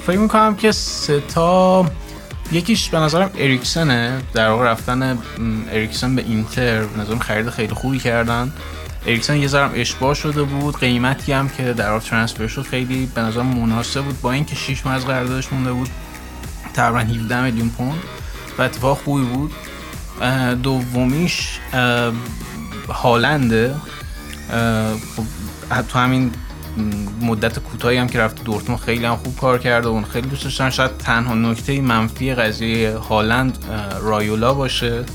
[SPEAKER 8] فکر می‌کنم که سه تا یکیش به نظرم اریکسنه. در واقع رفتن اریکسن به اینتر به نظرم خرید خیلی خوبی کردن. اریکسن یه ذرم اشباه شده بود قیمتی هم که در واقع ترنسفر شد خیلی به نظر مناسب بود. با اینکه 6 ماه از قراردادش مونده بود تقریبا 17 میلیون پوند و اتفاق خوبی بود. دومیش هالنده. خب تو همین مدت کوتاهی هم که رفت دورتموند خیلی هم خوب کار کرده اون خیلی دوست داشتن. شاید تنها نکته منفی قضیه هالند رایولا باشه.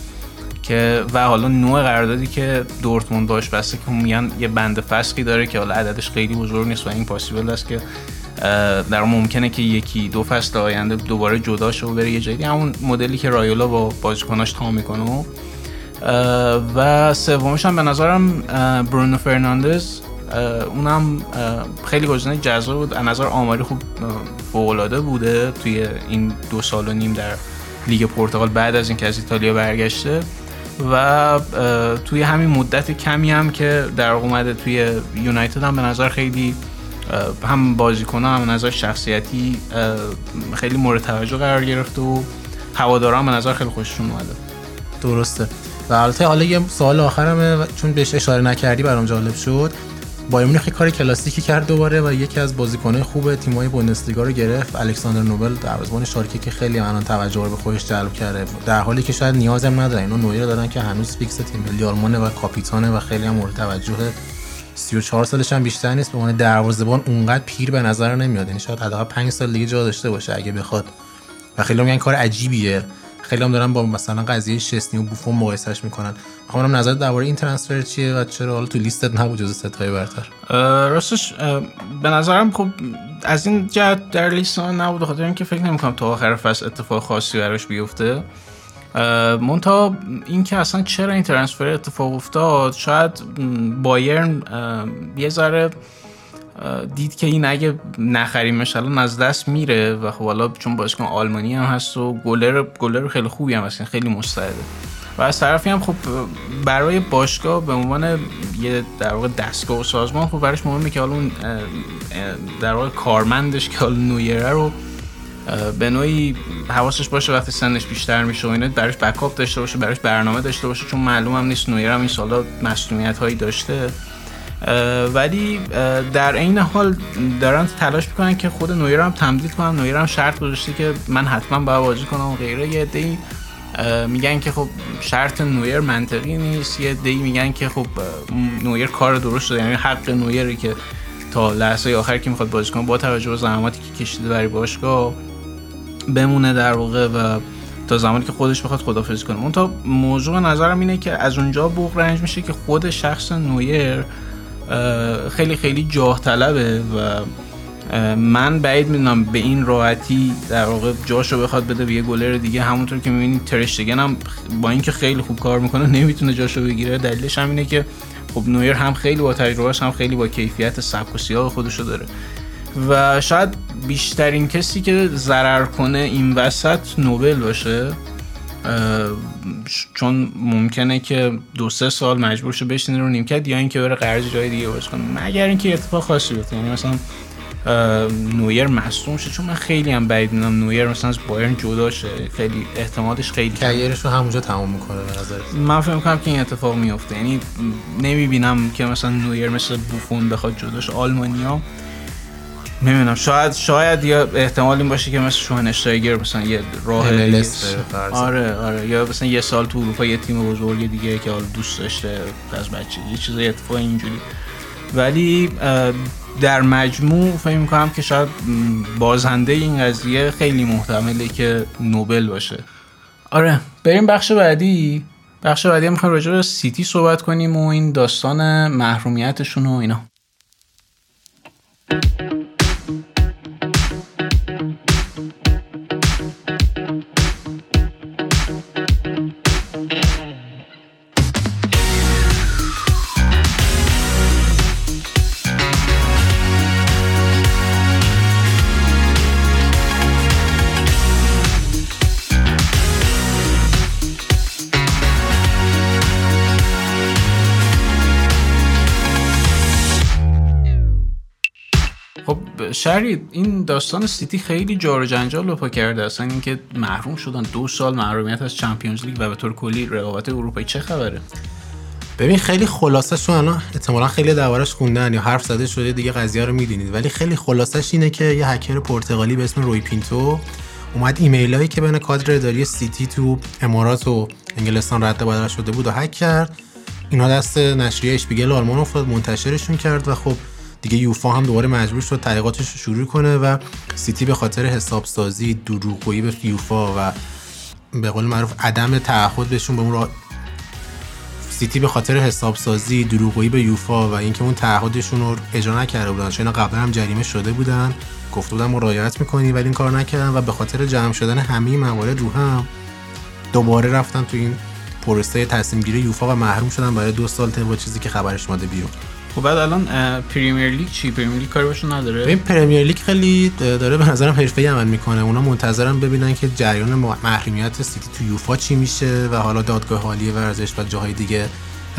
[SPEAKER 8] که و حالا نوع قراردادی که دورتموند باش بسته که میگن یه بند فسقی داره که حالا عددش خیلی بزرگ نیست و این پاسیبل است که در ممکنه که یکی دو فصل آینده دوباره جدا شه و بره یه جایی همون مدلی که رایولا با بازیکناش تا می‌کنه. و سومش هم به نظرم برونو فرناندز. اونم خیلی گزینه جذاب بود. از نظر آماری خوب فوق بوده توی این دو سال و نیم در لیگ پرتغال بعد از اینکه از ایتالیا برگشته. و توی همین مدت کمی هم که در اومده توی یونایتد هم به نظر خیلی هم بازیکن هم نظر شخصیتی خیلی مورد توجه قرار گرفت و هواداران به نظر خیلی خوششون اومده.
[SPEAKER 6] درسته. و البته حالا یه سوال آخرمه چون بهش اشاره نکردی برام جالب شد. بایرن مونیخ کار کلاسیکی کرد دوباره و یکی از بازیکن‌های خوب تیم‌های بوندسلیگا رو گرفت. الکساندر نوبل دروازه‌بان شالکه که خیلی الان توجه رو به خودش جلب کرده. در حالی که شاید نیازم نداره اینا نویر رو دارن که هنوز فیکس تیم ملی آلمانه و کاپیتانه و خیلی هم مورد توجه. 34 سالش هم بیشتر نیست. به عنوان دروازه‌بان اونقدر پیر به نظر نمیاد. یعنی شاید حداقل 5 سال دیگه جا داشته باشه اگه بخواد. و خیلی میگن کار عجیبیه. خیلی هم دارن با مثلا قضیه شسنی و بوفون مقایسهش می‌کنن. می‌خوام نظر درباره این ترنسفر چیه و چرا حالا تو لیستت نبود جز ستای برتر؟
[SPEAKER 8] راستش به نظرم خب از این جهت در لیست نبود خاطر اینکه فکر نمی‌کنم تا آخر فصل اتفاق خاصی براش بیفته. مونتا اینکه اصلا چرا این ترنسفر اتفاق افتاد شاید بایرن یه ذره دید که این اگه نخریمش الان از دست میره و خب حالا چون بازیکن آلمانی هم هست و گلر گلر خیلی خوبی هم هست خیلی مستعده. و از طرفی هم خب برای باشگاه به عنوان یه در واقع دستگاه و سازمان خب براش مهمه که حالا اون در واقع کارمندش که حالا نویره رو به نوعی حواسش باشه وقتی سنش بیشتر میشه و اینا براش بکاپ داشته باشه براش برنامه داشته باشه چون معلوم نیست نویر هم این سالا مسئولیت هایی داشته. ولی در عین حال دارن تلاش می‌کنن که خود نویر هم تمدید کنن. نویر هم شرط گذاشته که من حتما باید بازی کنم و غیره. یه دی میگن که خب شرط نویر منطقی نیست. یه دی میگن که خب نویر کار درست شده. یعنی حق نویری که تا لحظه آخر که می‌خواد بازی کنه با توجه به زحماتی که کشیده برای باشگاه بمونه در واقع و تا زمانی که خودش بخواد خدافظی کنه. اون تا موضوع نظرم اینه که از اونجا بوق رنج میشه که خود شخص نویر خیلی خیلی جاه طلبه و من بعید می‌دونم به این راحتی در واقع جاشو بخواد بده به یه گلر دیگه. همونطور که می‌بینید ترشتگن هم با اینکه خیلی خوب کار می‌کنه نمی‌تونه جاشو بگیره. دلیلش هم اینه که خب نویر هم خیلی با تجربهش هم خیلی با کیفیت سبک و سیاه خودشو داره. و شاید بیشترین کسی که ضرر کنه این وسط نوبل باشه. چون ممکنه که دو سه سال مجبور شه بشینه رو نیمکت یا اینکه بره قرض جای دیگه بازی کنه. مگر اینکه اتفاق خاصی بیفته. یعنی مثلا نویر مصدوم شه. چون من خیلی هم بعید می‌دونم نویر مثلا از بایرن جدا شه. خیلی احتمالش خیلی
[SPEAKER 6] کریرش رو همونجا تمام می‌کنه به نظر
[SPEAKER 8] من فکر می‌کنم که این اتفاق میفته یعنی نمی‌بینم که مثلا نویر مثل بوفون بخواد جداش آلمانیا. نمی‌دونم. شاید شاید یا احتمال این باشه که مثل شوهنشتایگر مثلا یه راه آره آره. یا مثلا یه سال تو اروپا یه تیم بزرگ دیگه که حالا دوست داشته از بچه. یه چیز اتفاق اینجوری. ولی در مجموع فکر می‌کنم که شاید بازنده این قضیه خیلی محتمله که نوبل باشه. آره. بریم بخش بعدی. بخش بعدی می‌خوایم راجع به سیتی صحبت کنیم و این داستان محرومیتشون و اینا. شرید این داستان سیتی خیلی جار و جنجال رو پا کرده. اصلا اینکه محروم شدن دو سال محرومیت از Champions League و به طور کلی رقابت اروپایی چه خبره؟
[SPEAKER 6] ببین خیلی خلاصه شو الان. احتمالا خیلی دربارش خوندن یا حرف زده شده دیگه قضیه رو می‌دونید. ولی خیلی خلاصش اینه که یه هکر پرتغالی به اسم روی پینتو اومد ایمیل هایی که بین کادر اداری سیتی تو امارات و انگلستان رد بدل شده بود و هک کرد. اینا دست نشریه اشپیگل آلمان افتاد منتشرشون کرد و خب دیگه یوفا هم دوباره مجبور شد تحقیقاتش رو شروع کنه و سیتی به خاطر حسابسازی دروغگویی به یوفا و به قول معروف عدم تعهد بهشون به اون را سیتی به خاطر حسابسازی دروغگویی به یوفا و اینکه اون تعهدشون رو اجرا نکرده بودن. چون قبلا هم جریمه شده بودن. گفته بودن مراجعت می‌کنی ولی این کار نکردن و به خاطر جمع شدن همه موارد رو هم دوباره رفتن تو این پروسه تصمیم گیری یوفا و محروم شدن برای دو سال طبق چیزی که خبرش اومده بیرون.
[SPEAKER 8] خب بعد الان Premier League چی؟ Premier League کاری باشون نداره؟
[SPEAKER 6] این Premier League خیلی داره به نظرم حرفه‌ای عمل می‌کنه. اونا منتظرن ببینن که جریان محرومیت سیتی تو یوفا چی میشه و حالا دادگاه عالی ورزش و جاهای دیگه.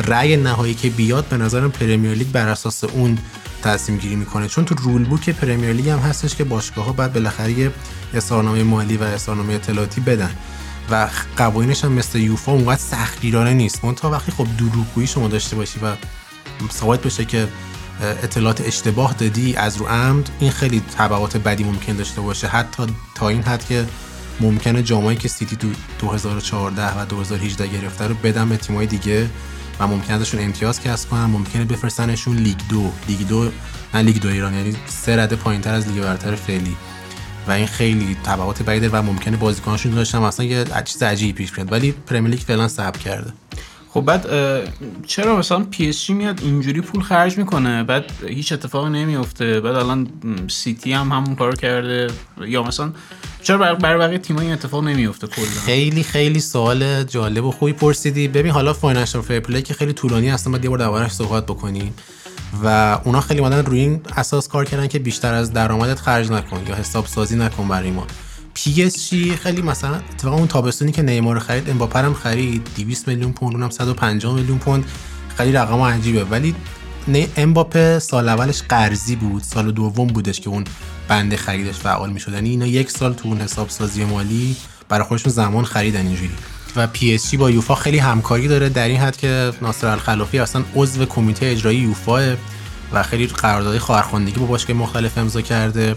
[SPEAKER 6] رأی نهایی که بیاد به نظرم Premier League بر اساس اون تصمیم گیری می‌کنه. چون تو rule book Premier League هم هستش که باشگاه ها باید بالاخره یه اظهارنامه مالی و اظهارنامه اطلاعاتی بدن. و قوانینش هم مثل یوفا اونقدر سختگیرانه نیست. من تا وقتی خب دروغگویی شما داشته باشی و ثابت بشه که اطلاعات اشتباه دادی از رو عمد این خیلی تبعات بدی ممکن داشته باشه. حتی تا این حد که ممکنه جامایی که سیتی تو 2014 و 2018 گرفته رو بدن به تیمای دیگه و ممکنه ازشون امتیاز کسب کنن. ممکنه بفرستنشون لیگ دو. لیگ دو نه لیگ دو ایران یعنی سه رده پایینتر از لیگ برتر فعلی. و این خیلی تبعات بدی و ممکنه بازیکناشون داشتن. اصلا یه چیز عجیبی پیش بیاد. ولی Premier League فعلا صبر کرده.
[SPEAKER 8] خب بعد چرا مثلا پی اس جی میاد اینجوری پول خرج می‌کنه؟ بعد هیچ اتفاقی نمیفته بعد الان سیتی هم همون کار کرده. یا مثلا چرا برای بقیه تیم‌ها این اتفاق نمیفته کلا؟
[SPEAKER 6] خیلی خیلی سوال جالب و خوبی پرسیدی. ببین حالا Financial Fair Play که خیلی طولانی هستن بعد یه بار دربارش صحبت بکنیم. و اونا خیلی اومدن روی این اساس کار کردن که بیشتر از درآمدت خرج نکن یا حساب سازی نکن برای ما. پی اس جی خیلی مثلا اتفاقا اون تابستونی که نیمار خرید امباپه هم خرید 200 میلیون پوند اونم 150 میلیون پوند. خیلی رقم عجیبه. ولی نه امباپه سال اولش قرضی بود سال دوم بودش که اون بند خریدش فعال می‌شد. یعنی اینا یک سال تو اون حساب سازی مالی برای خودشون زمان خریدن اینجوری. و پی اس جی با یوفا خیلی همکاری داره در این حد که ناصر الخلافی اصلا عضو کمیته اجرایی یوفا و خیلی قراردادهای خواهرخواندگی با باشگاه مختلف امضا کرده.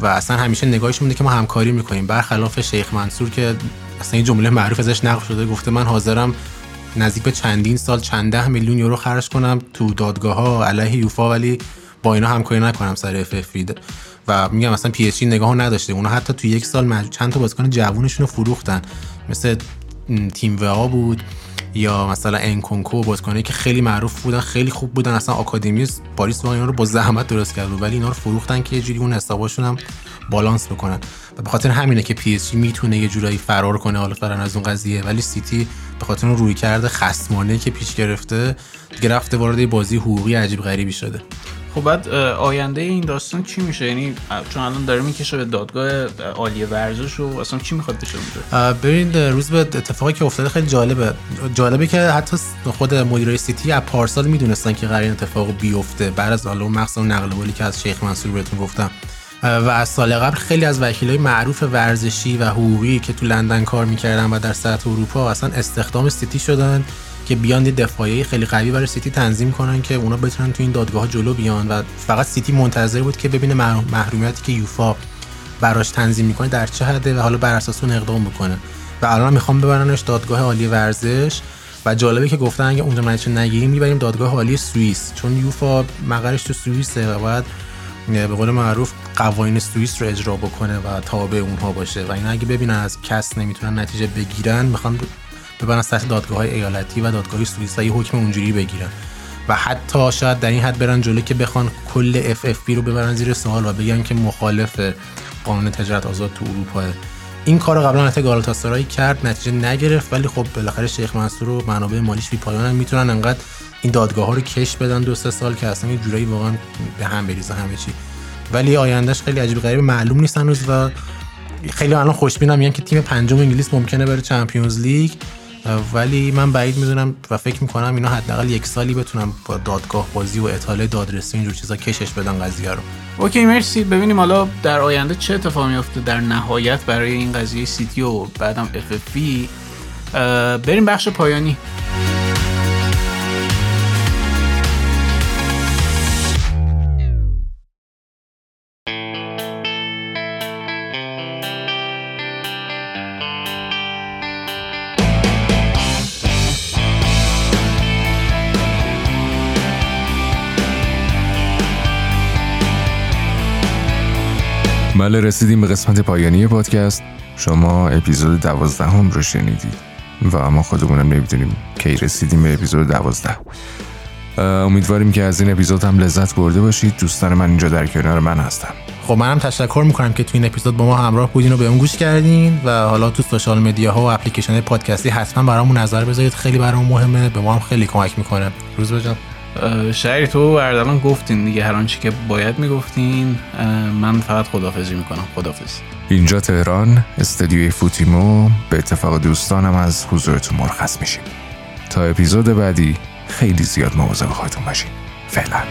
[SPEAKER 6] و اصلا همیشه نگاهش مونده که ما همکاری می‌کنیم. برخلاف شیخ منصور که اصلا این جمله معروف ازش نقل شده گفته من حاضرم نزدیک به چندین سال چند ده میلیون یورو خرج کنم تو دادگاه ها علیه یوفا ولی با اینا همکاری نکنم سر FFP و میگم مثلا پی اس جی نگاه نداشته. اونا حتی تو یک سال چند تا بازیکن جوونشون رو فروختن. مثل تیم و بود. یا مثلا انکونکو بازیکنایی که خیلی معروف بودن خیلی خوب بودن. اصلا آکادمی پاریس اینا رو با زحمت درست کرد ولی اینا رو فروختن که یه جوری اون حساباشون هم بالانس بکنن. و به خاطر همینه که پی اس جی می‌تونه یه جورایی فرار کنه حالا فرار از اون قضیه. ولی سیتی به خاطر اون رویکرد خصمانه که پیش گرفته دیگه رفته وارد بازی حقوقی عجیب غریبی شده.
[SPEAKER 8] خب بعد آینده این داستان چی میشه؟ یعنی چون الان داره می‌کشه به دادگاه عالی ورزش و اصلا چی می‌خواد بشه
[SPEAKER 6] اونجا؟ ببینید روز به اتفاقی که افتاده خیلی جالبه. جالبه که حتی خود مدیرای سیتی از پارسال می‌دونستن که قراره اتفاق بیفته. بعد از حالا مقصد نقل قولی که از شیخ منصور بهتون گفتم. و از سال قبل خیلی از وکیلای معروف ورزشی و حقوقی که تو لندن کار می‌کردن و در سطح اروپا اصلا استخدام سیتی شدن. که بیان دفاعی خیلی قوی برای سیتی تنظیم کنن که اونا بتونن تو این دادگاه جلو بیان و فقط سیتی منتظر بود که ببینه محرومیتی که یوفا براش تنظیم می‌کنه در چه حده و حالا بر اساس اون اقدام بکنه. و الان می‌خوان ببرنش دادگاه عالی ورزش و جالبه که گفتن اگه اونجا نتیجه نگیریم می‌بریم دادگاه عالی سوئیس. چون یوفا مقرش تو سوئیسه و باید به قول معروف قوانین سوئیس رو اجرا بکنه و تابع اونها باشه. و اینا اگه ببینن از CAS نمی‌تونن نتیجه بگیرن می‌خوان ببرن سطح دادگاه های ایالتی و دادگاه سوئیس و یه حکم اونجوری بگیرن. و حتی شاید در این حد برن جلو که بخوان کل FFP رو ببرن زیر سوال و بگن که مخالف قانون تجارت آزاد تو اروپا. این کار قبلا حتی گالاتاسرای کرد نتیجه نگرفت ولی خب بالاخره شیخ منصور و منابع مالیش بی پایان می‌تونن انقدر این دادگاه ها رو کش بدن دو سه سال که اصلا یه جورایی واقعا به هم بریزه همه چی. ولی آیندهش خیلی عجیب غریب معلوم نیست هنوز و خیلی الان خوشبینم میگن که تیم پنجم انگلیس ممکنه بره چمپیونز لیگ ولی من بعید می‌دونم و فکر می‌کنم اینا حداقل یک سالی بتونم با دادگاه بازی و اطاله دادرسی اینجور چیزا کشش بدن قضیه رو.
[SPEAKER 8] اوکی مرسی. ببینیم حالا در آینده چه اتفاقی میفته در نهایت برای این قضیه سیتی و بعدم اف بریم بخش پایانی.
[SPEAKER 1] بله رسیدیم به قسمت پایانی پادکست. شما اپیزود دوازدهم رو شنیدید و ما خودمونم نمی‌دونیم کی رسیدیم به اپیزود دوازده. امیدواریم که از این اپیزود هم لذت برده باشید. دوستان من اینجا در کنار من هستم
[SPEAKER 6] خب منم تشکر می‌کنم که تو این اپیزود با ما همراه بودین و به اون گوش کردین و حالا تو سوشال مدیا ها و اپلیکیشن پادکستی حتما برامون نظر بذارید. خیلی برامون مهمه. به ما هم خیلی کمک می‌کنه. روز بجام
[SPEAKER 8] شهری تو اردلان گفتین دیگه هر آنچه که باید می‌گفتین من فقط خدافزی می‌کنم خدافز
[SPEAKER 1] اینجا تهران استدیوی فوتیمو به اتفاق دوستانم از حضورتون مرخص میشیم. تا اپیزود بعدی خیلی زیاد مواظب خودتون باشین. فعلا.